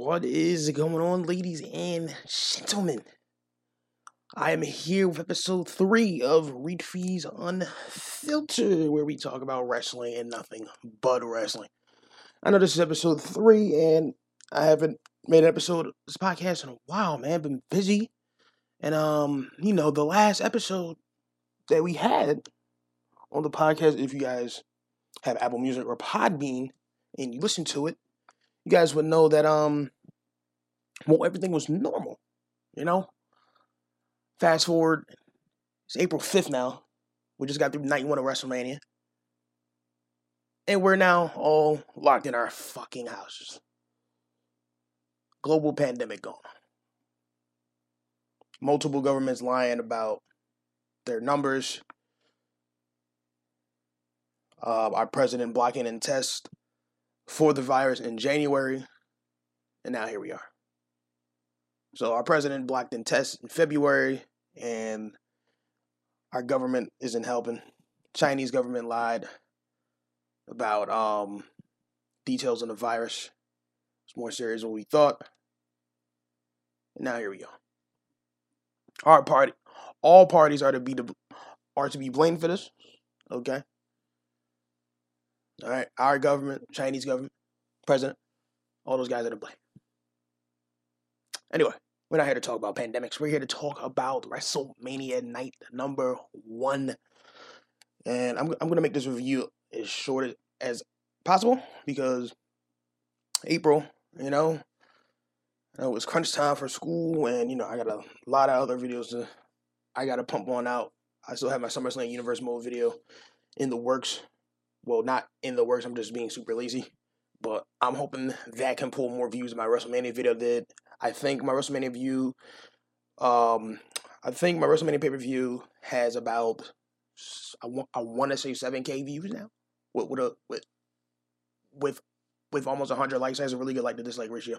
What is going on, ladies and gentlemen? I am here with episode three of Reed Fees Unfiltered, where we talk about wrestling and nothing but wrestling. I know this is episode three, and I haven't made an episode of this podcast in a while, man. Been busy, and um, you know, the last episode that we had on the podcast, if you guys have Apple Music or Podbean and you listen to it, you guys would know that um well everything was normal. You know? Fast forward, it's April 5th now. We just got through night one of WrestleMania. And we're now all locked in our fucking houses. Global pandemic gone. Multiple governments lying about their numbers. Uh, our president blocking and test for the virus in January, and now here we are. So our president blocked in tests in February, and our government isn't helping. Chinese government lied about um, details on the virus. It's more serious than we thought. And now here we go. Our party, all parties are to be are to be blamed for this. Okay. All right, our government, Chinese government, president, all those guys are to blame. Anyway, we're not here to talk about pandemics. We're here to talk about WrestleMania night number one. And I'm, I'm going to make this review as short as possible because April, you know, it was crunch time for school, and you know, I got a lot of other videos to I got to pump one out. I still have my SummerSlam Universe Mode video in the works well, not in the works. I'm just being super lazy. But I'm hoping that can pull more views than my WrestleMania video did. I think my WrestleMania view, um, I think my WrestleMania pay per view has about, I want, I want to say 7k views now, with with a with with with almost 100 likes. Has a really good like to dislike ratio.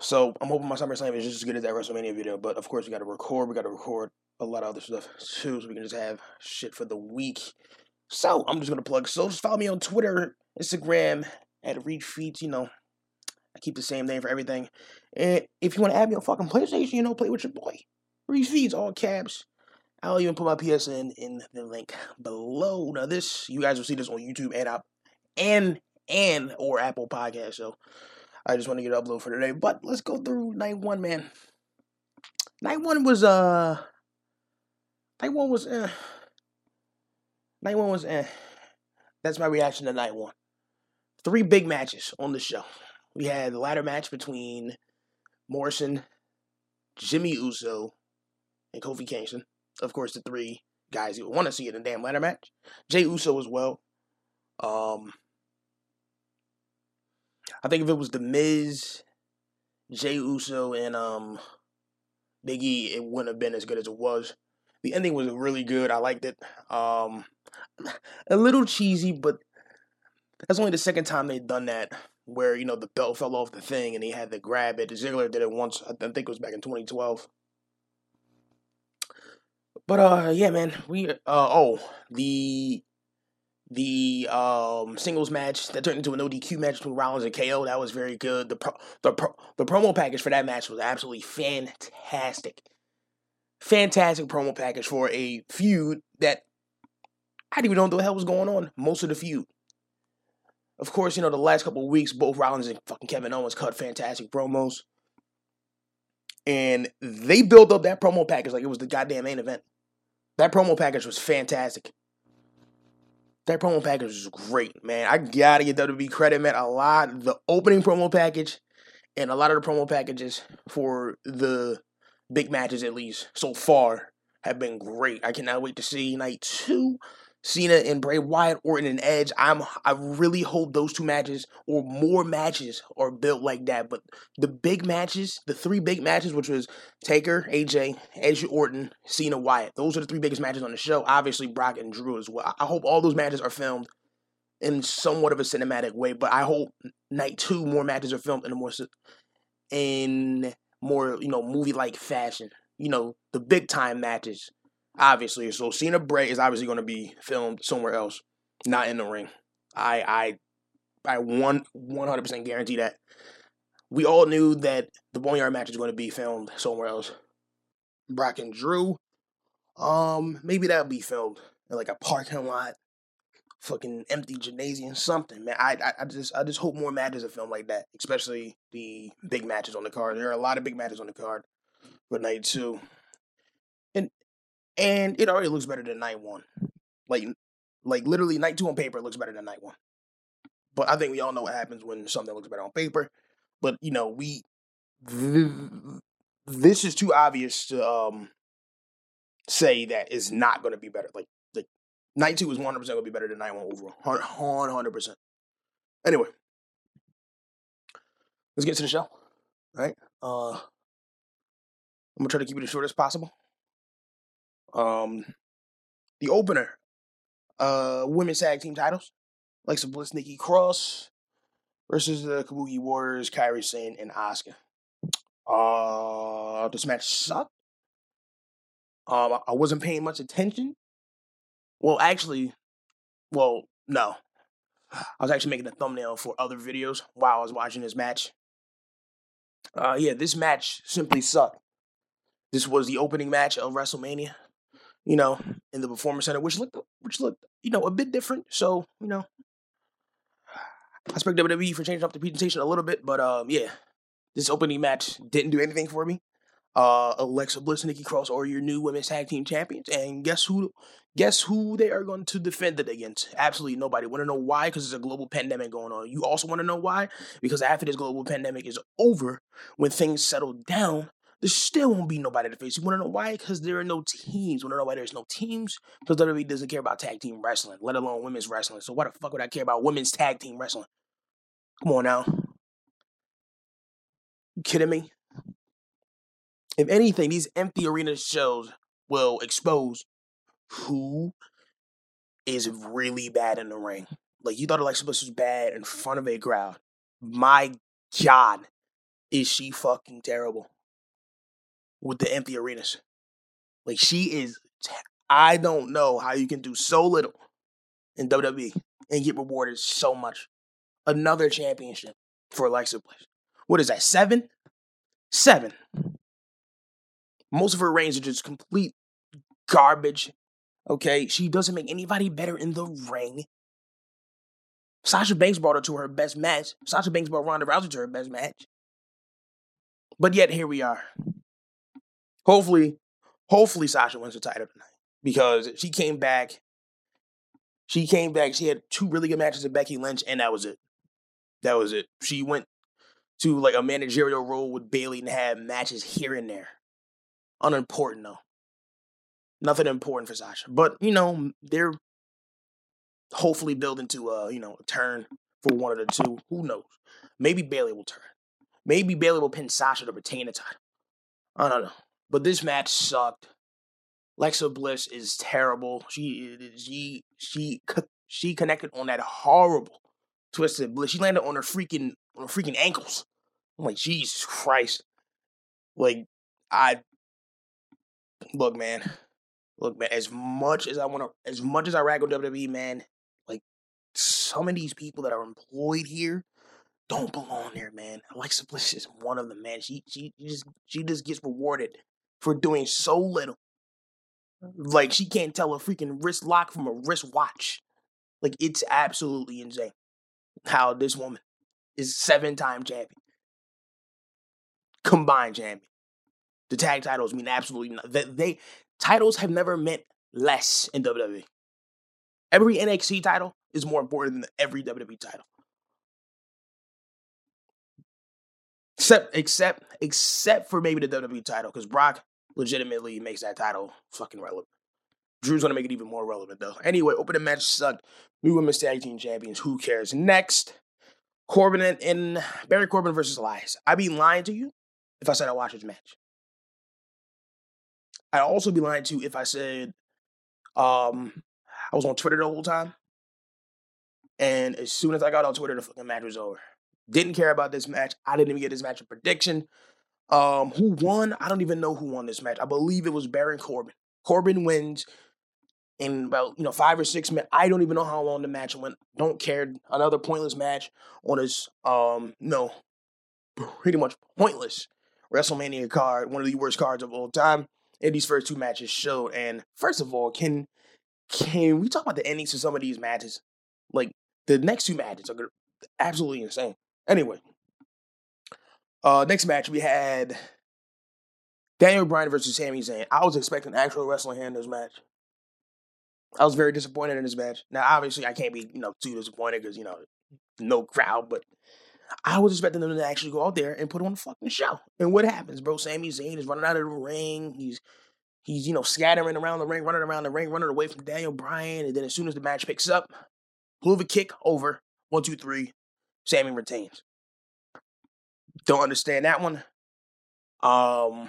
So I'm hoping my SummerSlam is just as good as that WrestleMania video. But of course, we got to record. We got to record a lot of other stuff too, so we can just have shit for the week. So I'm just gonna plug. So just follow me on Twitter, Instagram at Feeds. You know, I keep the same name for everything. And if you want to add me on fucking PlayStation, you know, play with your boy. Feeds, all caps. I'll even put my PSN in the link below. Now this, you guys will see this on YouTube and and and or Apple Podcast. So I just want to get upload for today. But let's go through night one, man. Night one was uh night one was uh Night one was eh. That's my reaction to night one. Three big matches on the show. We had the ladder match between Morrison, Jimmy Uso, and Kofi Kingston. Of course, the three guys you want to see in a damn ladder match. Jey Uso as well. Um, I think if it was the Miz, Jey Uso, and um, Big E, it wouldn't have been as good as it was. The ending was really good. I liked it. Um, a little cheesy, but that's only the second time they've done that. Where you know the belt fell off the thing and he had to grab it. Ziggler did it once. I think it was back in 2012. But uh, yeah, man, we uh oh the the um singles match that turned into an ODQ match between Rollins and KO that was very good. The pro, the pro, the promo package for that match was absolutely fantastic. Fantastic promo package for a feud that I didn't even know what the hell was going on most of the feud. Of course, you know, the last couple weeks, both Rollins and fucking Kevin Owens cut fantastic promos. And they built up that promo package like it was the goddamn main event. That promo package was fantastic. That promo package was great, man. I gotta give WWE credit, man. A lot, the opening promo package and a lot of the promo packages for the big matches, at least so far, have been great. I cannot wait to see night two Cena and Bray Wyatt, Orton and Edge. I'm I really hope those two matches or more matches are built like that. But the big matches, the three big matches, which was Taker, AJ, Edge, Orton, Cena, Wyatt. Those are the three biggest matches on the show. Obviously, Brock and Drew as well. I hope all those matches are filmed in somewhat of a cinematic way. But I hope night two more matches are filmed in a more in more you know movie like fashion. You know the big time matches obviously. So Cena Bray is obviously going to be filmed somewhere else, not in the ring. I I I one one hundred percent guarantee that. we all knew that the Boneyard match is going to be filmed somewhere else. Brock and Drew, um, maybe that'll be filmed in like a parking lot, fucking empty gymnasium, something. Man, I, I, I just, I just hope more matches are filmed like that, especially the big matches on the card. There are a lot of big matches on the card for night two, and it already looks better than night one. Like, like literally, night two on paper looks better than night one. But I think we all know what happens when something looks better on paper. But you know, we this is too obvious to um say that it's not going to be better. Like, like night two is one hundred percent going to be better than night one overall. One hundred percent. Anyway, let's get to the show. All right. Uh, I'm gonna try to keep it as short as possible. Um, the opener, uh, women's tag team titles, Alexa Bliss, Nikki Cross versus the Kabuki Warriors, Kairi Sane and Asuka. Uh, this match sucked. Um, I wasn't paying much attention. Well, actually, well, no. I was actually making a thumbnail for other videos while I was watching this match. Uh, yeah, this match simply sucked. This was the opening match of WrestleMania, you know, in the Performance Center, which looked, which looked, you know, a bit different. So, you know, I expect WWE for changing up the presentation a little bit, but um, yeah, this opening match didn't do anything for me. Uh, Alexa Bliss and Nikki Cross are your new women's tag team champions, and guess who? Guess who they are going to defend it against? Absolutely nobody. Want to know why? Because there's a global pandemic going on. You also want to know why? Because after this global pandemic is over, when things settle down, there still won't be nobody to face. You want to know why? Because there are no teams. Want to know why there's no teams? Because WWE doesn't care about tag team wrestling, let alone women's wrestling. So why the fuck would I care about women's tag team wrestling? Come on now. You kidding me? If anything, these empty arena shows will expose who is really bad in the ring. Like you thought Alexa Bliss was bad in front of a crowd. My God, is she fucking terrible with the empty arenas? Like she is. I don't know how you can do so little in WWE and get rewarded so much another championship for Alexa Bliss. What is that? Seven? Seven. Most of her reigns are just complete garbage. Okay, she doesn't make anybody better in the ring. Sasha Banks brought her to her best match. Sasha Banks brought Ronda Rousey to her best match. But yet here we are. Hopefully, hopefully Sasha wins the title tonight because she came back. She came back. She had two really good matches with Becky Lynch, and that was it. That was it. She went to like a managerial role with Bayley and had matches here and there. Unimportant though. Nothing important for Sasha. But, you know, they're hopefully building to a, you know, a turn for one of the two. Who knows? Maybe Bayley will turn. Maybe Bayley will pin Sasha to retain the title. I don't know. But this match sucked. Alexa Bliss is terrible. She she she she connected on that horrible twisted bliss. She landed on her freaking on her freaking ankles. I'm like, Jesus Christ. Like, I look, man. Look, man, as much as I want to as much as I rag on WWE, man, like some of these people that are employed here don't belong there, man. Alexa Bliss is one of them, man. She She she just she just gets rewarded for doing so little. Like she can't tell a freaking wrist lock from a wrist watch. Like it's absolutely insane how this woman is seven time champion, combined champion. The tag titles mean absolutely nothing. They, they titles have never meant less in WWE. Every NXT title is more important than every WWE title. Except, except, except for maybe the WWE title, because Brock legitimately makes that title fucking relevant. Drew's gonna make it even more relevant though. Anyway, open the match sucked. New women's tag team champions. Who cares? Next, Corbin and, and Baron Corbin versus Elias. I'd be lying to you if I said I watched this match. I'd also be lying to you if I said um I was on Twitter the whole time. And as soon as I got on Twitter, the fucking match was over. Didn't care about this match. I didn't even get this match a prediction. Um, who won? I don't even know who won this match. I believe it was Baron Corbin. Corbin wins in about you know five or six minutes. I don't even know how long the match went. Don't care. Another pointless match on his um no pretty much pointless WrestleMania card, one of the worst cards of all time. And these first two matches showed. And first of all, can can we talk about the endings of some of these matches? Like the next two matches are absolutely insane. Anyway, uh, next match we had Daniel Bryan versus Sami Zayn. I was expecting actual wrestling here in this match. I was very disappointed in this match. Now, obviously, I can't be you know too disappointed because you know no crowd, but I was expecting them to actually go out there and put on a fucking show. And what happens, bro? Sami Zayn is running out of the ring. He's he's you know scattering around the ring, running around the ring, running away from Daniel Bryan. And then as soon as the match picks up, Helluva kick over one, two, three. Sami retains. Don't understand that one. Um,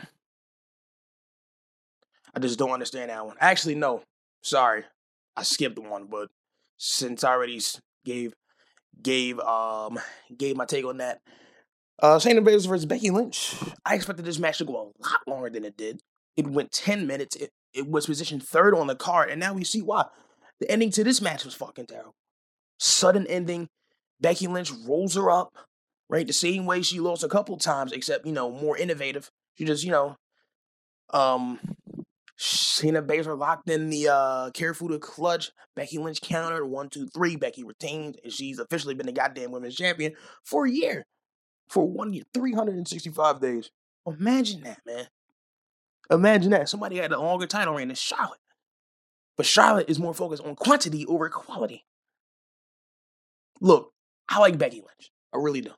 I just don't understand that one. Actually, no. Sorry, I skipped one, but since I already gave gave um gave my take on that. Uh Shayna Baszler versus Becky Lynch. I expected this match to go a lot longer than it did. It went 10 minutes. It, it was positioned third on the card, and now we see why. The ending to this match was fucking terrible. Sudden ending. Becky Lynch rolls her up, right? The same way she lost a couple times, except, you know, more innovative. She just, you know, um, Shayna Baszler locked in the uh, Kirifuda clutch. Becky Lynch countered one, two, three. Becky retained, and she's officially been the goddamn women's champion for a year, for one year, 365 days. Imagine that, man. Imagine that. Somebody had a longer title reign than Charlotte. But Charlotte is more focused on quantity over quality. Look, I like Becky Lynch. I really do.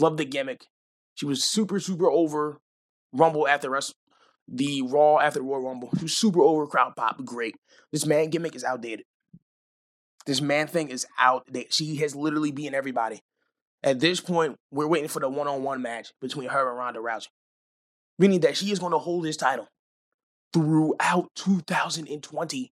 Love the gimmick. She was super, super over Rumble after. The Raw after the Royal Rumble. She was super over crowd pop. Great. This man gimmick is outdated. This man thing is outdated. She has literally beaten everybody. At this point, we're waiting for the one on one match between her and Ronda Rousey. Meaning that she is going to hold this title throughout 2020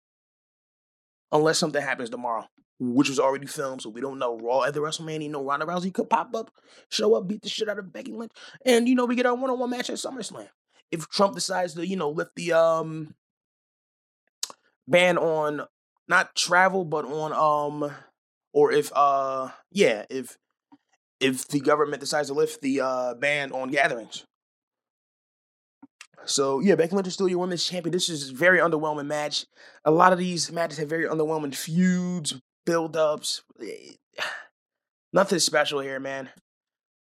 unless something happens tomorrow which was already filmed, so we don't know. Raw at the WrestleMania, you know, Ronda Rousey could pop up, show up, beat the shit out of Becky Lynch, and you know, we get our one-on-one match at SummerSlam. If Trump decides to, you know, lift the um ban on not travel, but on um, or if uh, yeah, if if the government decides to lift the uh ban on gatherings. So yeah, Becky Lynch is still your women's champion. This is very underwhelming match. A lot of these matches have very underwhelming feuds, build-ups. Eh, nothing special here, man.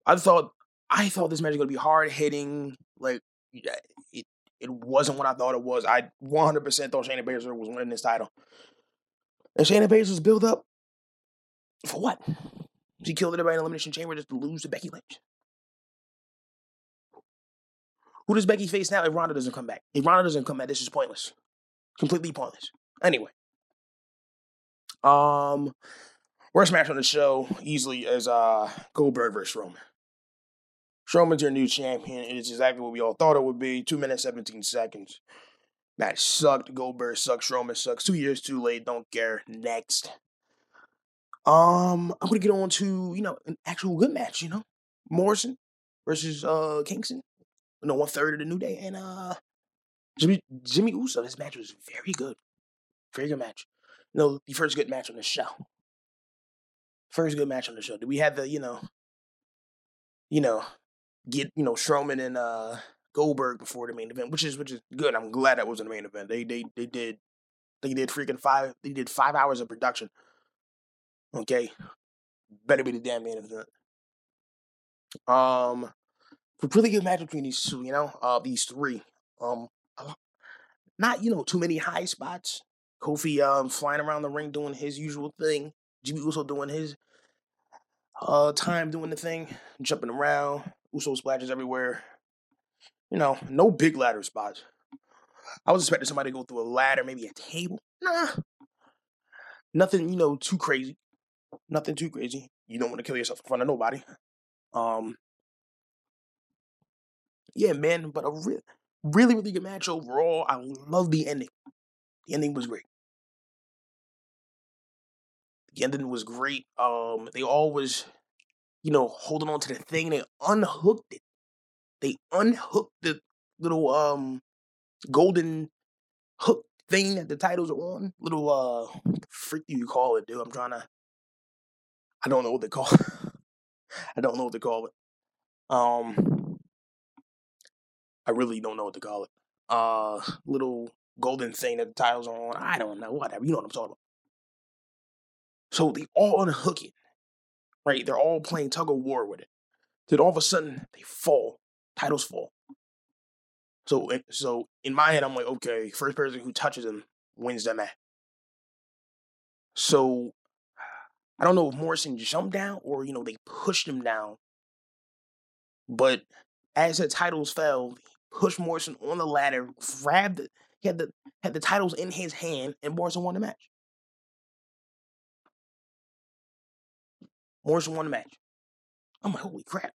I thought I thought this match was gonna be hard hitting. Like it, it wasn't what I thought it was. I 100% thought Shayna Baszler was winning this title. And Shayna Baszler's build up for what? She killed everybody in Elimination Chamber just to lose to Becky Lynch. Who does Becky face now if Ronda doesn't come back? If Ronda doesn't come back, this is pointless. Completely pointless. Anyway. Um, worst match on the show easily is uh Goldberg versus Roman. Strowman's your new champion. It is exactly what we all thought it would be. Two minutes, 17 seconds. Match sucked. Goldberg sucks. Strowman sucks. Two years too late. Don't care. Next. Um, I'm gonna get on to, you know, an actual good match, you know. Morrison versus uh Kingston. Know, one third of the New Day and uh Jimmy Jimmy Uso. This match was very good. Very good match you the first good match on the show. First good match on the show. Did we have the, you know, you know, get, you know, Strowman and uh Goldberg before the main event, which is which is good. I'm glad that was in the main event. They they they did they did freaking five they did five hours of production. Okay. Better be the damn main event. Um really good match between these two, you know, uh these three. Um not, you know, too many high spots. Kofi um flying around the ring doing his usual thing. Jimmy Uso doing his uh time doing the thing, jumping around. Uso splashes everywhere. You know, no big ladder spots. I was expecting somebody to go through a ladder, maybe a table. Nah. Nothing, you know, too crazy. Nothing too crazy. You don't want to kill yourself in front of nobody. Um Yeah, man, but a real really, really good match overall. I love the ending. The ending was great. The ending was great. Um, they all was, you know, holding on to the thing. They unhooked it. They unhooked the little um golden hook thing that the titles are on. Little uh freak you call it, dude. I'm trying to I don't know what they call it. I don't know what they call it. Um, I really don't know what to call it. Uh, little golden thing that the titles are on. I don't know. Whatever. You know what I'm talking about. So they all unhook it, right? They're all playing tug of war with it. Then all of a sudden they fall. Titles fall. So, eh, so in my head, I'm like, okay, first person who touches them wins the match. So I don't know if Morrison jumped down or you know they pushed him down. But as the titles fell, pushed Morrison on the ladder, grabbed he had the had the titles in his hand, and Morrison won the match. Morrison won the match. I'm like, holy crap.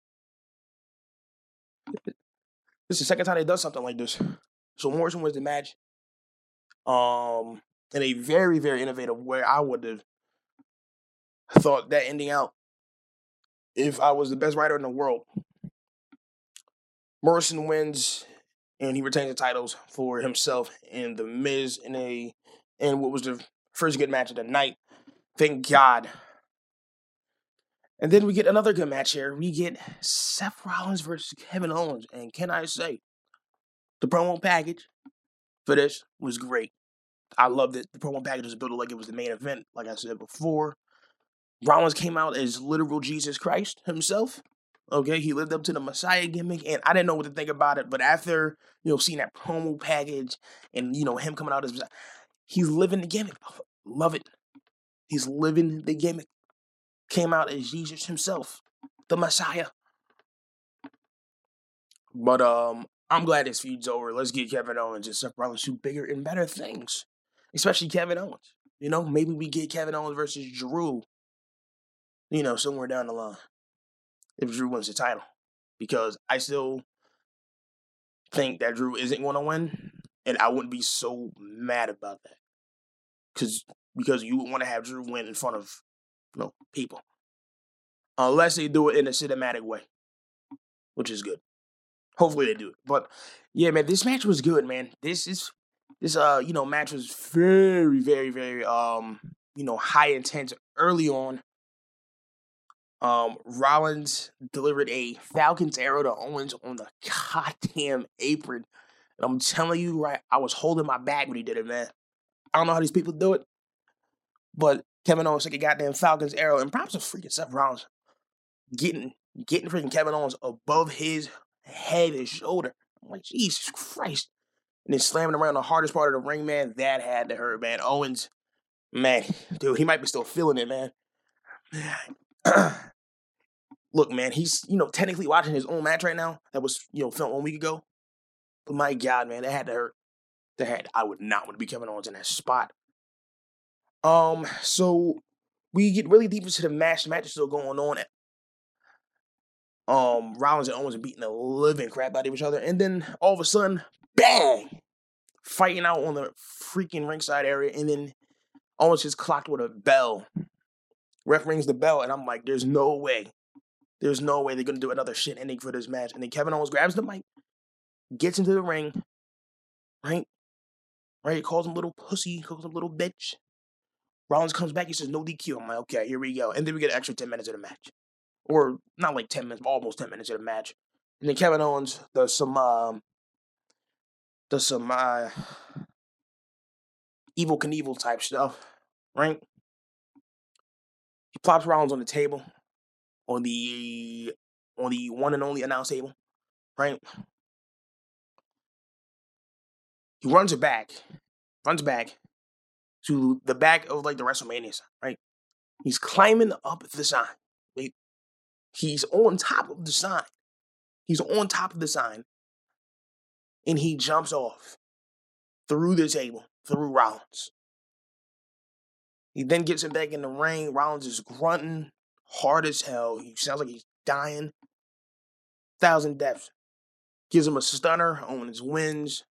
This is the second time they done something like this. So Morrison wins the match. Um, in a very, very innovative way. I would have thought that ending out if I was the best writer in the world. Morrison wins and he retains the titles for himself and the Miz in a in what was the first good match of the night. Thank God. And then we get another good match here. We get Seth Rollins versus Kevin Owens. And can I say, the promo package for this was great. I loved it. The promo package was built like it was the main event, like I said before. Rollins came out as literal Jesus Christ himself. Okay, he lived up to the Messiah gimmick, and I didn't know what to think about it. But after you know seeing that promo package and you know him coming out as he's living the gimmick, love it. He's living the gimmick. Came out as Jesus himself, the Messiah. But um, I'm glad this feud's over. Let's get Kevin Owens and Seth Rollins do bigger and better things, especially Kevin Owens. You know, maybe we get Kevin Owens versus Drew. You know, somewhere down the line if Drew wins the title because I still think that Drew isn't going to win, and I wouldn't be so mad about that because because you would want to have Drew win in front of you know people unless they do it in a cinematic way, which is good. Hopefully they do it, but yeah, man, this match was good, man. This is this uh you know match was very very very um you know high intense early on um, Rollins delivered a Falcon's arrow to Owens on the goddamn apron. And I'm telling you, right, I was holding my bag when he did it, man. I don't know how these people do it, but Kevin Owens took a goddamn Falcon's arrow, and props to freaking Seth Rollins getting getting freaking Kevin Owens above his head and shoulder. I'm like, Jesus Christ. And then slamming around the hardest part of the ring, man, that had to hurt, man. Owens, man, dude, he might be still feeling it, man. look, man, he's you know technically watching his own match right now that was you know filmed one week ago. But my God, man, that had to hurt. That had I would not want to be Kevin Owens in that spot. Um, so we get really deep into the match. The match is still going on. Um, Rollins and Owens are beating the living crap out of each other, and then all of a sudden, bang, fighting out on the freaking ringside area, and then Owens just clocked with a bell Ref rings the bell, and I'm like, there's no way. There's no way they're gonna do another shit ending for this match. And then Kevin Owens grabs the mic, gets into the ring, right? Right? He Calls him little pussy, calls him little bitch. Rollins comes back, he says, no DQ. I'm like, okay, here we go. And then we get an extra 10 minutes of the match. Or not like 10 minutes, almost 10 minutes of the match. And then Kevin Owens does some um does some uh Evel Knievel type stuff, right? Plops Rollins on the table, on the on the one and only announce table, right? He runs it back, runs back to the back of like the WrestleMania sign, right? He's climbing up the sign. Wait, he's on top of the sign. He's on top of the sign, and he jumps off through the table, through Rollins. He then gets him back in the ring. Rollins is grunting hard as hell. He sounds like he's dying. Thousand deaths. Gives him a stunner. Owens wins.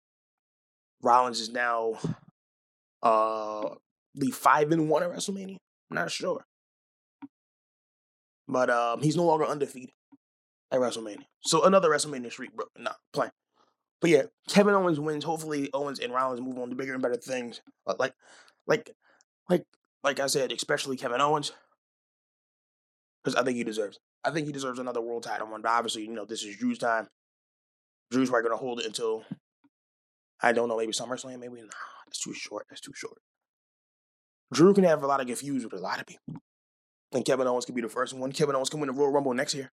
Rollins is now uh the five and one at WrestleMania. I'm not sure. But um he's no longer undefeated at WrestleMania. So another WrestleMania streak, bro. Nah, playing. But yeah, Kevin Owens wins. Hopefully Owens and Rollins move on to bigger and better things. Like like like like I said, especially Kevin Owens. because I think he deserves. I think he deserves another world title one. But obviously, you know, this is Drew's time. Drew's probably gonna hold it until I don't know, maybe SummerSlam, maybe nah, that's too short. That's too short. Drew can have a lot of confused with a lot of people. And Kevin Owens can be the first one. Kevin Owens can win the Royal Rumble next year.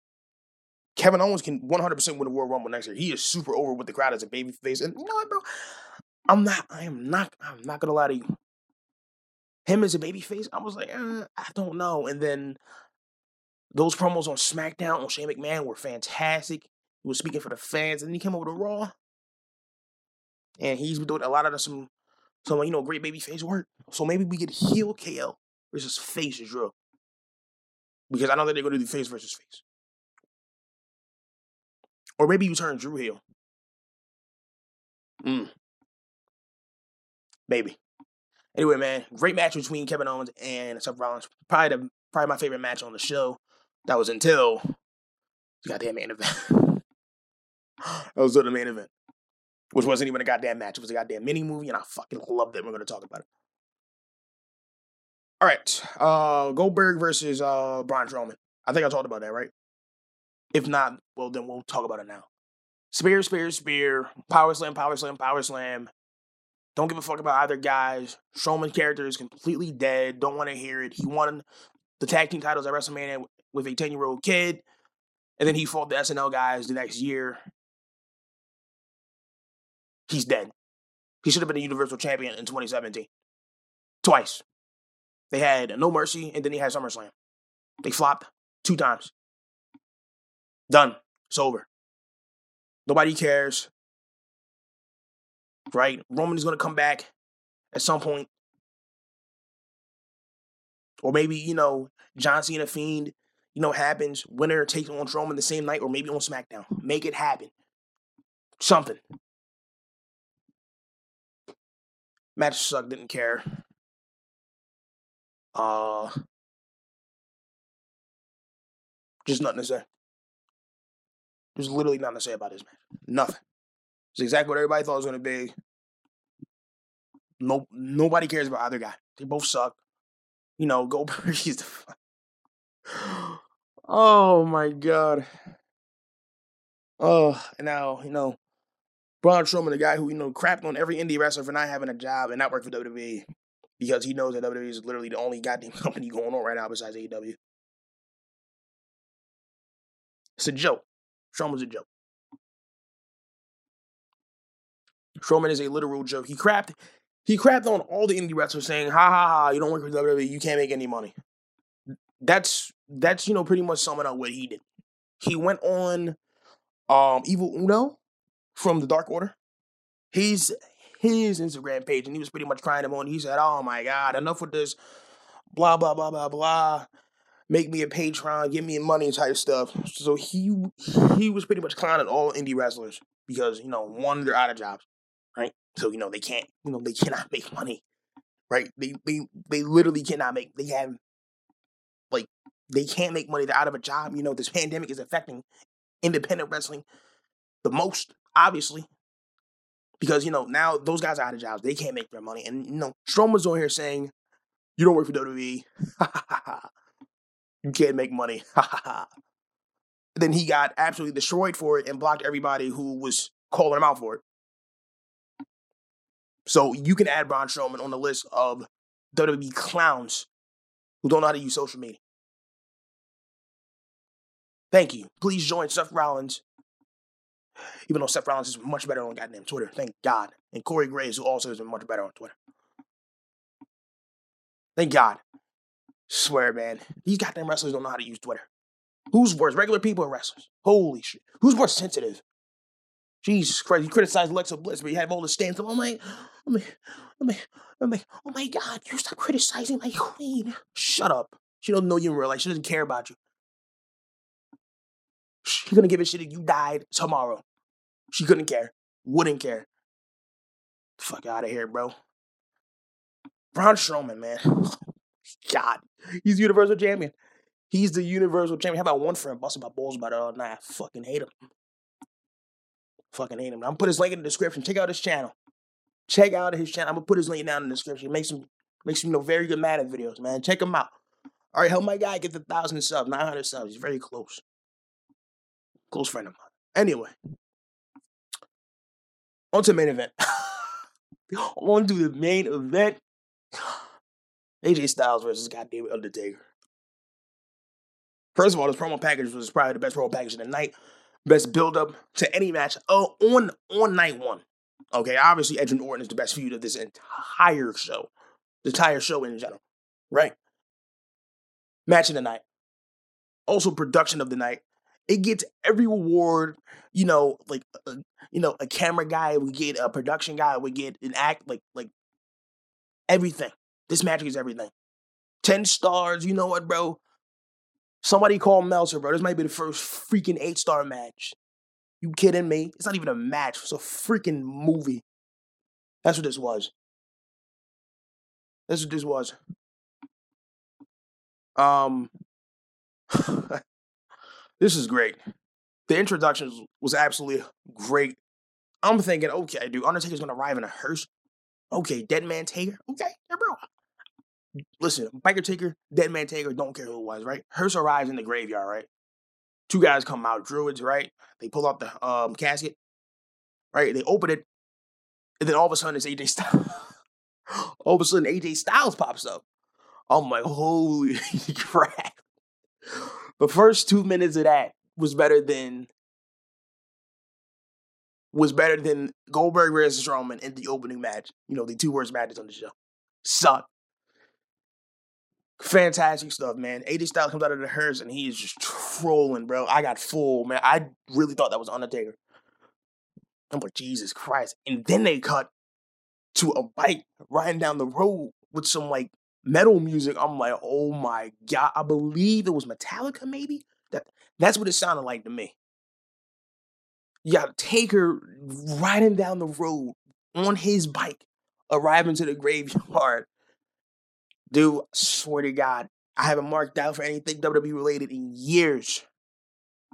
Kevin Owens can 100% win the Royal Rumble next year. He is super over with the crowd as a babyface. And you know what, bro? I'm not, I am not, I'm not gonna lie to you. Him as a babyface, I was like, eh, I don't know. And then those promos on SmackDown on Shane McMahon were fantastic. He was speaking for the fans, and then he came over to Raw, and he's been doing a lot of some, some you know, great babyface work. So maybe we get heel KO versus face Drew, because I know that they're going to do face versus face, or maybe you turn Drew heel. Mm. Maybe. Anyway, man, great match between Kevin Owens and Seth Rollins. Probably the probably my favorite match on the show. That was until the goddamn main event. that was the main event, which wasn't even a goddamn match. It was a goddamn mini movie, and I fucking loved it. We're gonna talk about it. All right, uh, Goldberg versus uh Braun Strowman. I think I talked about that, right? If not, well then we'll talk about it now. Spear, spear, spear, power slam, power slam, power slam. Don't give a fuck about either guys. Strowman's character is completely dead. Don't want to hear it. He won the tag team titles at WrestleMania with a 10 year old kid. And then he fought the SNL guys the next year. He's dead. He should have been a Universal Champion in 2017. Twice. They had No Mercy and then he had SummerSlam. They flopped two times. Done. It's over. Nobody cares right? Roman is going to come back at some point. Or maybe, you know, John Cena Fiend, you know, happens. Winner takes on Roman the same night or maybe on SmackDown. Make it happen. Something. Match sucked, didn't care. Uh, just nothing to say. There's literally nothing to say about this match. Nothing. It's exactly what everybody thought it was going to be. No, nobody cares about either guy. They both suck. You know, Goldberg is the. oh my god. Oh, and now you know, Braun Strowman, the guy who you know crapped on every indie wrestler for not having a job and not working for WWE because he knows that WWE is literally the only goddamn company going on right now besides AEW. It's a joke. Strowman's a joke. Strowman is a literal joke. He crapped. He crapped on all the indie wrestlers saying, "Ha ha ha! You don't work with WWE. You can't make any money." That's that's you know pretty much summing up what he did. He went on um Evil Uno from the Dark Order. He's his Instagram page, and he was pretty much crying him on. He said, "Oh my God, enough with this, blah blah blah blah blah. Make me a Patreon, give me money type stuff." So he he was pretty much clowning all indie wrestlers because you know one they're out of jobs, right? So you know they can't, you know they cannot make money, right? They they they literally cannot make. They have like they can't make money. They're out of a job. You know this pandemic is affecting independent wrestling the most, obviously, because you know now those guys are out of jobs. They can't make their money, and you know Strowman's on here saying, "You don't work for WWE. you can't make money." then he got absolutely destroyed for it and blocked everybody who was calling him out for it. So you can add Braun Strowman on the list of WWE clowns who don't know how to use social media. Thank you. Please join Seth Rollins. Even though Seth Rollins is much better on goddamn Twitter, thank God. And Corey Graves, who also been much better on Twitter. Thank God. Swear, man. These goddamn wrestlers don't know how to use Twitter. Who's worse, regular people or wrestlers? Holy shit. Who's more sensitive? Jesus Christ, you criticize Alexa Bliss, but you have all the stands. Oh my, oh my, oh my, oh my, oh my God, you stop criticizing my queen. Shut up. She don't know you in real life. She doesn't care about you. She's gonna give a shit if you died tomorrow. She couldn't care. Wouldn't care. Fuck out of here, bro. Braun Strowman, man. God, he's Universal Champion. He's the Universal Champion. How about one friend busting my balls about it all night? I fucking hate him. Fucking hate him. I'm gonna put his link in the description. Check out his channel. Check out his channel. I'm gonna put his link down in the description. Make some make some you know very good Madden videos, man. Check him out. All right, help my guy get the thousand subs, 900 subs. He's very close. Close friend of mine. Anyway, on to the main event. on to the main event. AJ Styles versus goddamn Undertaker. First of all, this promo package was probably the best promo package of the night. Best build up to any match on on night one. Okay, obviously Edge and Orton is the best feud of this entire show, the entire show in general, right? Match of the night, also production of the night. It gets every award, you know, like uh, you know, a camera guy we get, a production guy we get, an act like like everything. This match is everything. Ten stars. You know what, bro? Somebody call Meltzer, bro. This might be the first freaking eight star match. You kidding me? It's not even a match. It's a freaking movie. That's what this was. That's what this was. Um, this is great. The introduction was absolutely great. I'm thinking, okay, dude, Undertaker's gonna arrive in a hearse. Okay, Dead Man Taker. Okay, bro listen, Biker Taker, Dead Man Taker, don't care who it was, right? Hearse arrives in the graveyard, right? Two guys come out, druids, right? They pull out the um, casket, right? They open it, and then all of a sudden it's AJ Styles. all of a sudden AJ Styles pops up. I'm like, holy crap. The first two minutes of that was better than was better than Goldberg versus Strowman in the opening match. You know, the two worst matches on the show. Suck. Fantastic stuff, man. AJ Styles comes out of the hearse and he is just trolling, bro. I got full, man. I really thought that was Undertaker. I'm like, Jesus Christ. And then they cut to a bike riding down the road with some like metal music. I'm like, oh my God. I believe it was Metallica, maybe? That that's what it sounded like to me. Got Taker riding down the road on his bike, arriving to the graveyard Dude, swear to God, I haven't marked out for anything WWE related in years.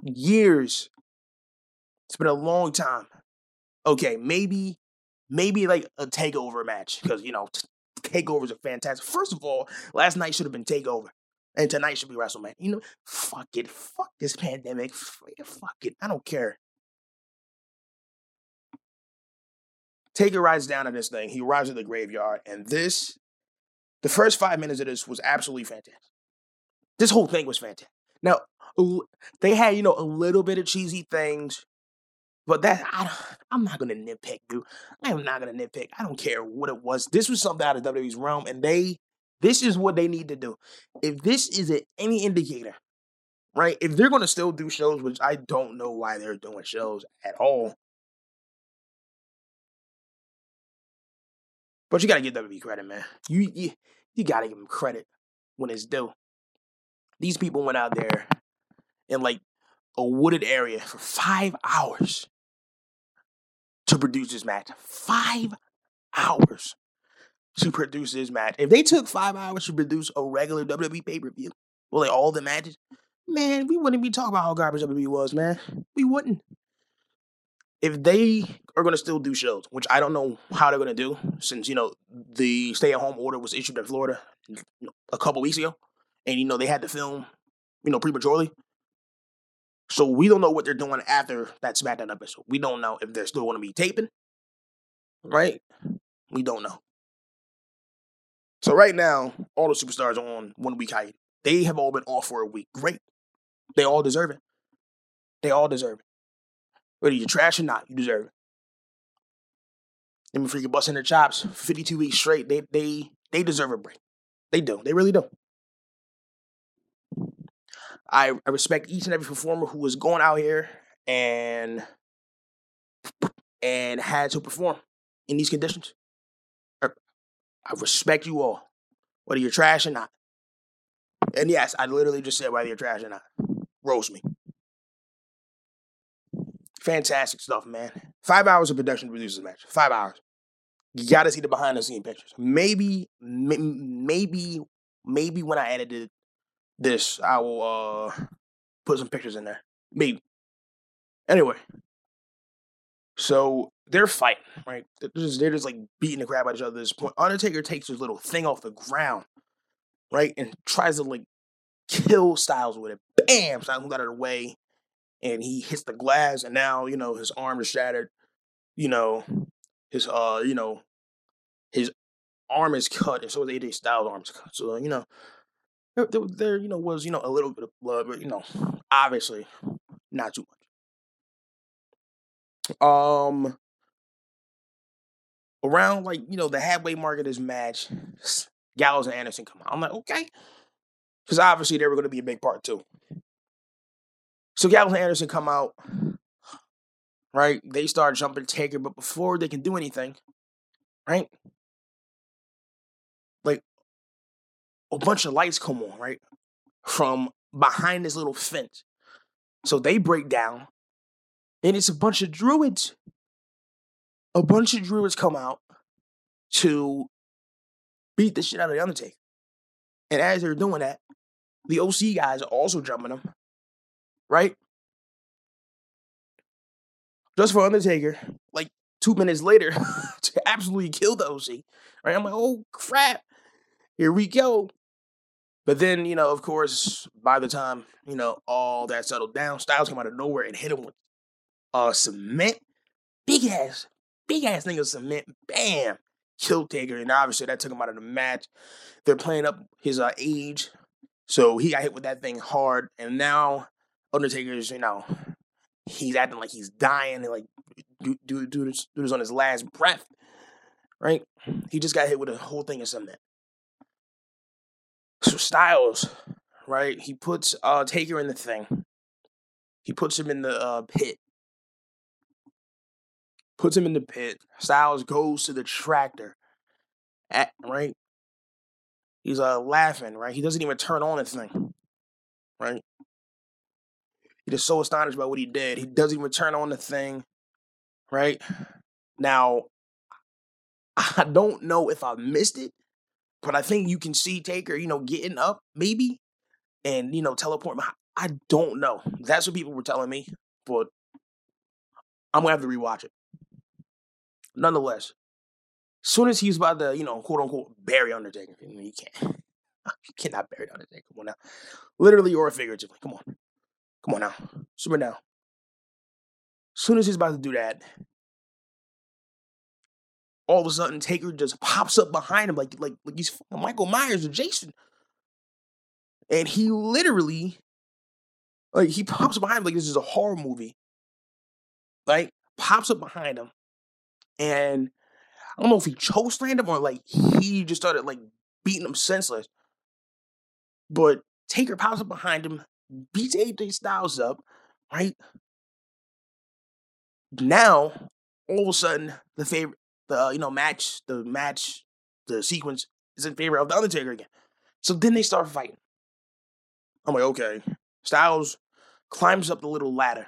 Years. It's been a long time. Okay, maybe, maybe like a takeover match because you know takeovers are fantastic. First of all, last night should have been takeover, and tonight should be WrestleMania. You know, fuck it, fuck this pandemic, fuck it. I don't care. Taker rides down on this thing. He arrives at the graveyard, and this the first five minutes of this was absolutely fantastic. This whole thing was fantastic. Now, they had, you know, a little bit of cheesy things, but that, I, I'm not to nitpick, dude. I am not to nitpick. I don't care what it was. This was something out of WWE's realm, and they, this is what they need to do. If this is any indicator, right? If they're to still do shows, which I don't know why they're doing shows at all, But you gotta give WWE credit, man. You you, you gotta give them credit when it's due. These people went out there in like a wooded area for five hours to produce this match. Five hours to produce this match. If they took five hours to produce a regular WWE pay per view, well, like all the matches, man, we wouldn't be talking about how garbage WWE was, man. We wouldn't if they are going to still do shows, which I don't know how they're going to do, since you know the stay-at-home order was issued in Florida a couple weeks ago, and you know they had to film, you know, prematurely. So we don't know what they're doing after that SmackDown episode. We don't know if they're still going to be taping, right? We don't know. So right now, all the superstars are on one week hike. They have all been off for a week. Great. They all deserve it. They all deserve it. Whether you're trash or not, you deserve it. Them freaking busting their chops 52 weeks straight. They they they deserve a break. They do. They really do. I, I respect each and every performer who was going out here and and had to perform in these conditions. Er, I respect you all, whether you're trash or not. And yes, I literally just said whether you're trash or not. Roast me. Fantastic stuff, man. Five hours of production to produce this match. Five hours. You got to see the behind the scene pictures. Maybe, maybe, maybe when I edited this, I will uh put some pictures in there. Maybe. Anyway, so they're fighting, right? They're just, they're just like beating the crap out of each other at this point. Undertaker takes his little thing off the ground, right, and tries to like kill Styles with it. Bam! Styles got out of the way, and he hits the glass, and now you know his arm is shattered. You know, his uh, you know, his arm is cut, and so is AJ Styles' arm is cut. So you know, there, there, you know was you know a little bit of blood, but you know, obviously not too much. Um, around like you know the halfway mark of this match, Gallows and Anderson come out. I'm like, okay, because obviously they were going to be a big part too. So and Anderson come out, right? They start jumping Taker, but before they can do anything, right? Like a bunch of lights come on, right? From behind this little fence. So they break down, and it's a bunch of druids. A bunch of druids come out to beat the shit out of the Undertaker. And as they're doing that, the OC guys are also jumping them, right? Just for Undertaker, like two minutes later, to absolutely kill the OC. Right? I'm like, oh crap, here we go. But then, you know, of course, by the time, you know, all that settled down, Styles came out of nowhere and hit him with uh cement. Big ass, big ass thing of cement. Bam. Killed Taker. And obviously that took him out of the match. They're playing up his uh, age. So he got hit with that thing hard. And now Undertaker's, you know, he's acting like he's dying and like do do do this, on his last breath. Right? He just got hit with a whole thing of cement. So Styles, right? He puts uh Taker in the thing. He puts him in the uh, pit. Puts him in the pit. Styles goes to the tractor. At, right? He's uh laughing, right? He doesn't even turn on the thing. Right? He just so astonished by what he did. He doesn't even turn on the thing. Right? Now, I don't know if I missed it, but I think you can see Taker, you know, getting up, maybe, and you know, teleport. I don't know. That's what people were telling me, but I'm gonna have to rewatch it. Nonetheless, as soon as he's about to, you know, quote unquote, bury Undertaker, you can't, you cannot bury Undertaker. Come on now, literally or figuratively. Come on, come on now, now. As soon as he's about to do that, all of a sudden Taker just pops up behind him like like like he's Michael Myers or Jason. And he literally like he pops behind him like this is a horror movie. Like pops up behind him. And I don't know if he chokeslammed him or like he just started like beating him senseless. But Taker pops up behind him, beats AJ Styles up, right? Now, all of a sudden, the favorite the uh, you know match, the match, the sequence is in favor of the Undertaker again. So then they start fighting. I'm like, okay. Styles climbs up the little ladder,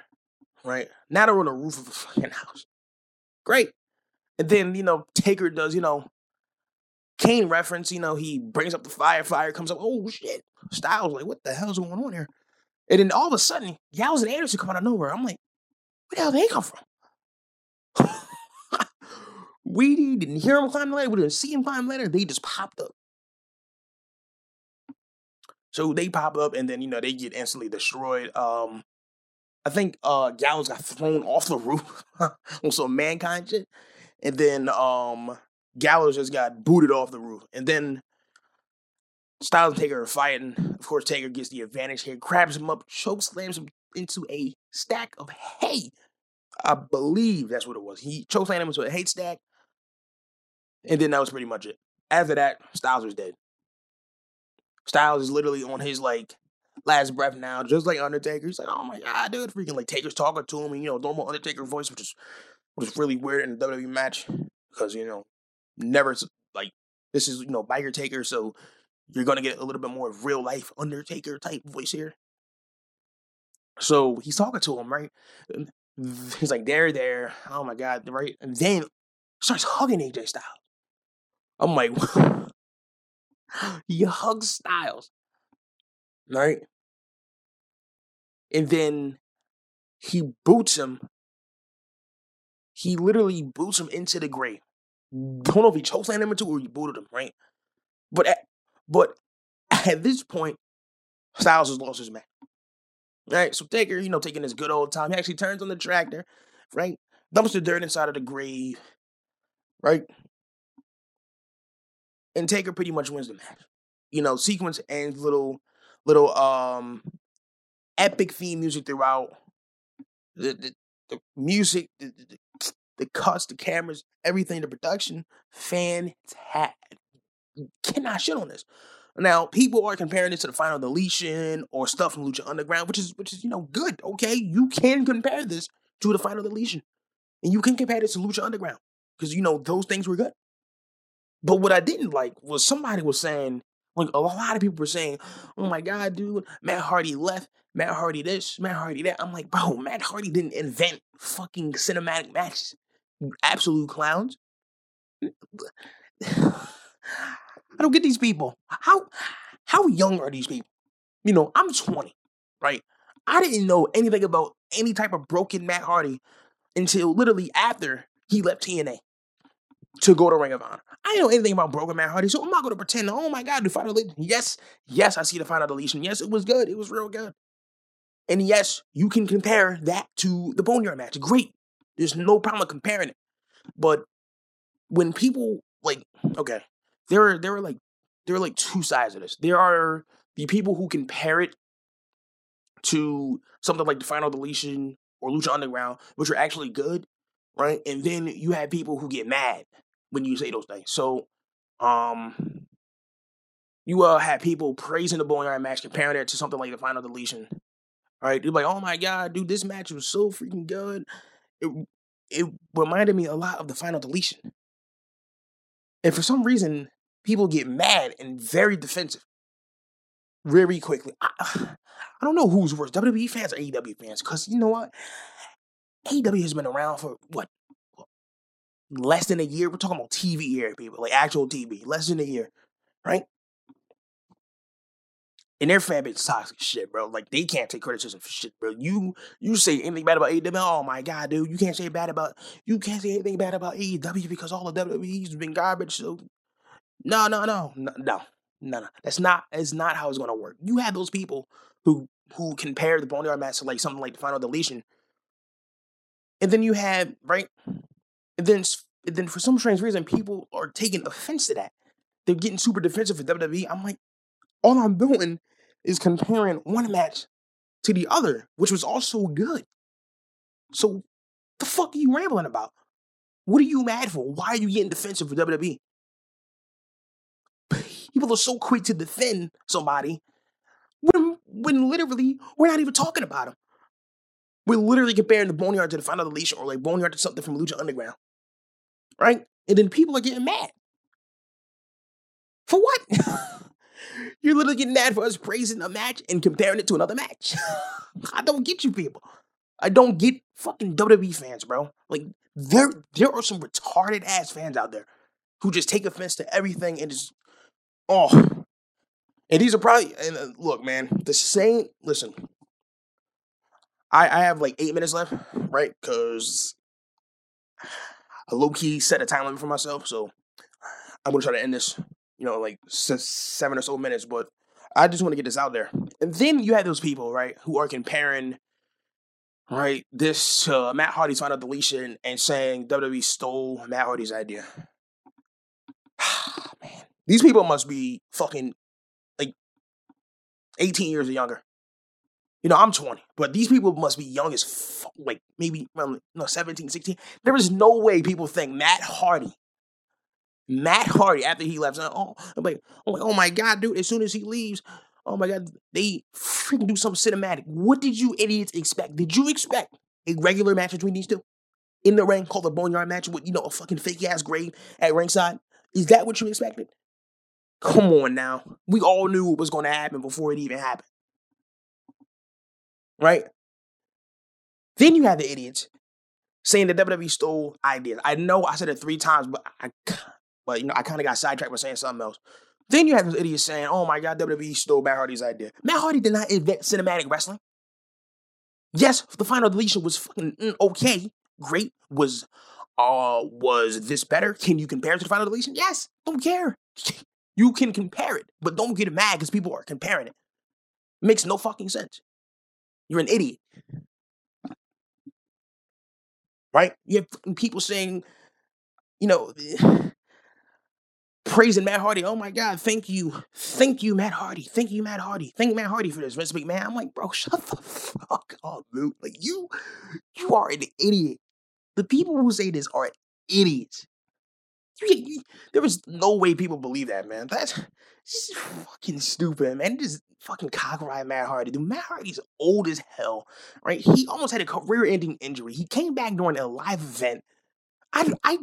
right? Now they're on the roof of the fucking house. Great. And then, you know, Taker does, you know, Kane reference, you know, he brings up the fire, fire comes up, oh shit. Styles like, what the hell's going on here? And then all of a sudden, Gallows and Anderson come out of nowhere. I'm like, where the hell they come from? We didn't hear him climb the ladder. We didn't see him climb the ladder. They just popped up. So they pop up and then, you know, they get instantly destroyed. Um, I think uh Gallows got thrown off the roof on some mankind shit. And then um Gallows just got booted off the roof. And then Styles and Taker are fighting. Of course, Taker gets the advantage here, grabs him up, choke slams him into a stack of hay. I believe that's what it was. He choke slammed him into a hay stack. And then that was pretty much it. After that, Styles was dead. Styles is literally on his like last breath now, just like Undertaker. He's like, oh my god, dude, freaking like Taker's talking to him, and you know, normal Undertaker voice, which is was really weird in the WWE match because you know, never like this is you know biker Taker, so you're gonna get a little bit more real life Undertaker type voice here. So he's talking to him, right? He's like, there, there. Oh my god, right? And then starts hugging AJ Styles. I'm like, he hugs Styles, right? And then he boots him. He literally boots him into the grave. Don't know if he chokeslammed him into or he booted him, right? But at, but at this point, Styles has lost his match. Right? So Taker, you know, taking his good old time. He actually turns on the tractor, right? Dumps the dirt inside of the grave, right? And Taker pretty much wins the match. You know, sequence ends, little, little, um, epic theme music throughout. The, the, the music, the, the, the cuts, the cameras, everything, the production, fantastic. Cannot shit on this. Now, people are comparing this to the final deletion or stuff from Lucha Underground, which is which is you know good. Okay, you can compare this to the final deletion, and you can compare this to Lucha Underground because you know those things were good. But what I didn't like was somebody was saying, like a lot of people were saying, "Oh my god, dude, Matt Hardy left, Matt Hardy this, Matt Hardy that." I'm like, bro, Matt Hardy didn't invent fucking cinematic matches. You absolute clowns. I don't get these people. How how young are these people? You know, I'm 20, right? I didn't know anything about any type of broken Matt Hardy until literally after he left TNA to go to Ring of Honor. I didn't know anything about broken Matt Hardy, so I'm not going to pretend. Oh my God, the final deletion. Yes, yes, I see the final deletion. Yes, it was good. It was real good. And yes, you can compare that to the Boneyard match. Great. There's no problem comparing it. But when people like, okay, there are there are like there are like two sides of this. There are the people who compare it to something like the Final Deletion or Lucha Underground, which are actually good, right? And then you have people who get mad when you say those things. So, um, you uh have people praising the Boneyard match, comparing it to something like the Final Deletion. All right, they're like, "Oh my god, dude, this match was so freaking good." It it reminded me a lot of the Final Deletion. And for some reason, people get mad and very defensive very quickly. I, I don't know who's worse, WWE fans or AEW fans, because you know what? AEW has been around for what? Less than a year. We're talking about TV here, people, like actual TV. Less than a year, right? And their fan base toxic shit, bro. Like they can't take criticism for shit, bro. You you say anything bad about AEW, oh my god, dude, you can't say bad about you can't say anything bad about AEW because all the WWE's been garbage. So no, no, no, no, no, no. That's not. It's not how it's gonna work. You have those people who who compare the Boneyard match to like something like the Final Deletion, and then you have right, and then and then for some strange reason, people are taking offense to that. They're getting super defensive for WWE. I'm like, all I'm doing is comparing one match to the other, which was also good. So, the fuck are you rambling about? What are you mad for? Why are you getting defensive for WWE? People are so quick to defend somebody when, when literally we're not even talking about them. We're literally comparing the Boneyard to the Final Deletion or like Boneyard to something from Lucha Underground. Right? And then people are getting mad. For what? You're literally getting mad for us praising a match and comparing it to another match. I don't get you people. I don't get fucking WWE fans, bro. Like there there are some retarded ass fans out there who just take offense to everything and just Oh, and these are probably and uh, look, man. The same. Listen, I I have like eight minutes left, right? Because I low key set a time limit for myself, so I'm gonna try to end this. You know, like seven or so minutes, but I just want to get this out there. And then you have those people, right, who are comparing, right, this uh, Matt Hardy's final deletion and saying WWE stole Matt Hardy's idea. These people must be fucking like 18 years or younger. You know, I'm 20, but these people must be young as fuck, like maybe no 17, 16. There is no way people think Matt Hardy, Matt Hardy after he left. Oh, I'm like, oh, oh my god, dude! As soon as he leaves, oh my god, they freaking do something cinematic. What did you idiots expect? Did you expect a regular match between these two in the ring called a boneyard match with you know a fucking fake ass grave at ringside? Is that what you expected? Come on now. We all knew what was going to happen before it even happened. Right? Then you have the idiots saying that WWE stole ideas. I know I said it three times, but I, but you know, I kind of got sidetracked by saying something else. Then you have those idiots saying, "Oh my God, WWE stole Matt Hardy's idea." Matt Hardy did not invent cinematic wrestling. Yes, the final deletion was fucking mm, okay, great. Was uh was this better? Can you compare it to the final deletion? Yes, don't care. You can compare it, but don't get mad because people are comparing it. Makes no fucking sense. You're an idiot. Right? You have people saying, you know, praising Matt Hardy. Oh my God, thank you. Thank you, Matt Hardy. Thank you, Matt Hardy. Thank Matt Hardy for this. Vince McMahon. I'm like, bro, shut the fuck up, dude. Like you, you are an idiot. The people who say this are idiots. You, was no way people believe that, man. That's just fucking stupid, man. Just fucking cockeyed Matt Hardy. Dude, Matt Hardy's old as hell, right? He almost had a career-ending injury. He came back during a live event. I, I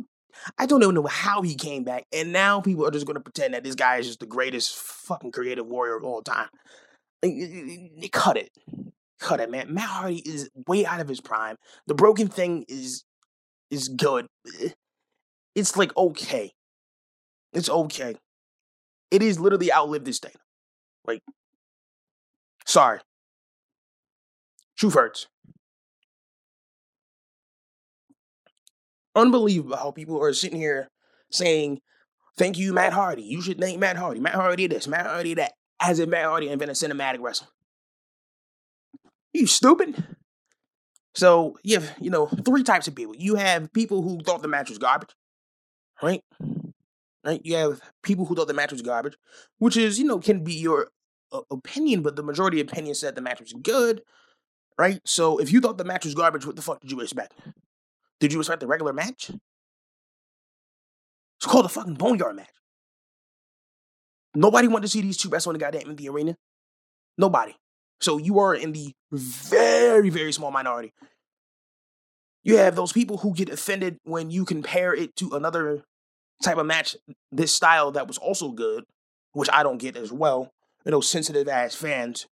I don't even know how he came back. And now people are just going to pretend that this guy is just the greatest fucking creative warrior of all time. Cut it. Cut it, man. Matt Hardy is way out of his prime. The broken thing is is good. It's like okay. It's okay. It is literally outlived this day. Like, sorry. Truth hurts. unbelievable how people are sitting here saying, Thank you, Matt Hardy. You should thank Matt Hardy. Matt Hardy this, Matt Hardy that. As if Matt Hardy invented cinematic wrestling. You stupid. So you have, you know, three types of people. You have people who thought the match was garbage, right? Right? You have people who thought the match was garbage, which is, you know, can be your uh, opinion, but the majority opinion said the match was good, right? So if you thought the match was garbage, what the fuck did you expect? Did you expect the regular match? It's called a fucking boneyard match. Nobody wanted to see these two wrestle in the goddamn in the arena. Nobody. So you are in the very, very small minority. You have those people who get offended when you compare it to another type of match, this style that was also good, which I don't get as well. You know, sensitive ass fans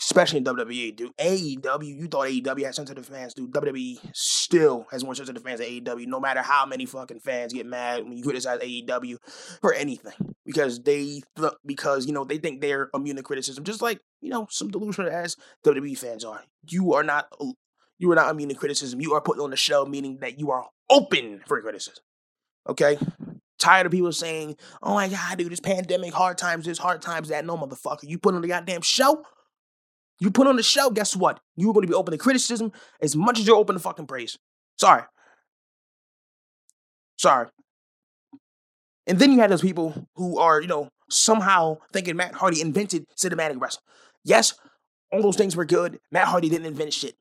especially in WWE, dude. AEW, you thought AEW had sensitive fans, dude. WWE still has more sensitive fans than AEW, no matter how many fucking fans get mad when you criticize AEW for anything. Because they, because, you know, they think they're immune to criticism, just like, you know, some delusional ass WWE fans are. You are not, you are not immune to criticism. You are put on the show, meaning that you are open for criticism. Okay? Tired of people saying, oh my God, dude, this pandemic, hard times, this, hard times, that. No, motherfucker. You put on the goddamn show, you put on the show, guess what? You're going to be open to criticism as much as you're open to fucking praise. Sorry. Sorry. And then you had those people who are, you know, somehow thinking Matt Hardy invented cinematic wrestling. Yes, all those things were good. Matt Hardy didn't invent shit.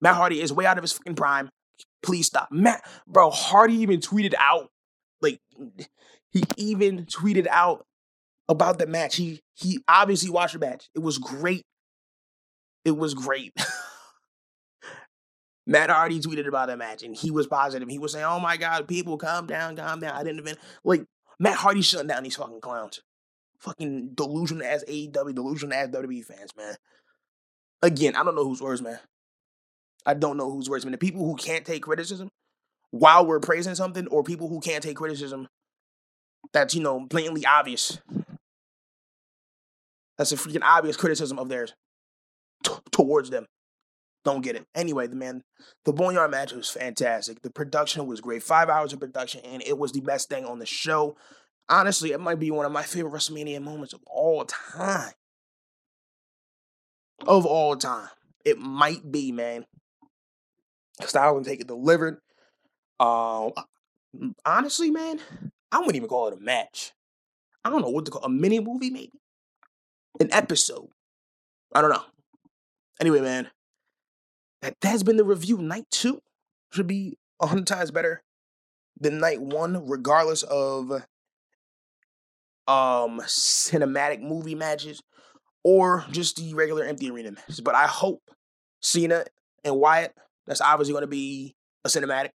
Matt Hardy is way out of his fucking prime. Please stop. Matt, bro, Hardy even tweeted out, like, he even tweeted out about the match. He he obviously watched the match. It was great. It was great. Matt Hardy tweeted about that match and he was positive. He was saying, Oh my God, people, calm down, calm down. I didn't even like Matt Hardy shutting down these fucking clowns. Fucking delusional as AEW, delusional as WWE fans, man. Again, I don't know who's worse, man. I don't know who's worse, man. The people who can't take criticism while we're praising something, or people who can't take criticism that's, you know, blatantly obvious. That's a freaking obvious criticism of theirs t- towards them. Don't get it. Anyway, the man, the Boneyard match was fantastic. The production was great. Five hours of production, and it was the best thing on the show. Honestly, it might be one of my favorite WrestleMania moments of all time. Of all time. It might be, man. Style and Taker delivered. Um, honestly, man, I wouldn't even call it a match. I don't know what to call a mini movie, maybe an episode. I don't know. Anyway, man, that, has been the review. Night two should be a hundred times better than night one, regardless of um cinematic movie matches or just the regular empty arena matches. But I hope Cena and Wyatt, that's obviously going to be a cinematic.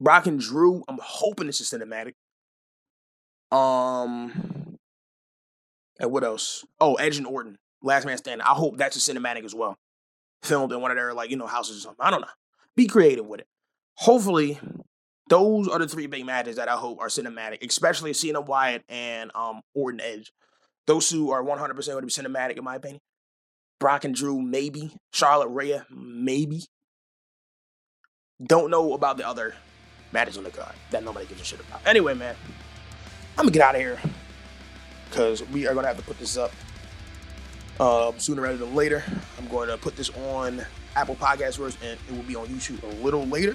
Brock and Drew, I'm hoping it's a cinematic. Um, and what else? Oh, Edge and Orton. Last Man Standing. I hope that's a cinematic as well. Filmed in one of their like, you know, houses or something. I don't know. Be creative with it. Hopefully, those are the three big matches that I hope are cinematic, especially Cena Wyatt and um Orton Edge. Those two are 100% going to be cinematic in my opinion. Brock and Drew, maybe. Charlotte Rhea, maybe. Don't know about the other matters on the card that nobody gives a shit about. Anyway, man, I'm gonna get out of here because we are gonna have to put this up um, sooner rather than later. I'm going to put this on Apple Podcast first, and it will be on YouTube a little later.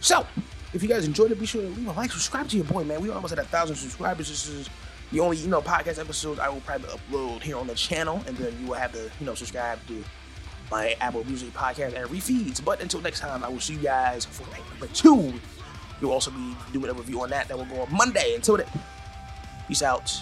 So, if you guys enjoyed it, be sure to leave a like, subscribe to your boy, man. We almost at a thousand subscribers. This is the only you know podcast episodes I will probably upload here on the channel, and then you will have to you know subscribe to my Apple Music podcast and refeeds. But until next time, I will see you guys for night number two. You'll also be doing a review on that that will go on Monday. Until then, peace out.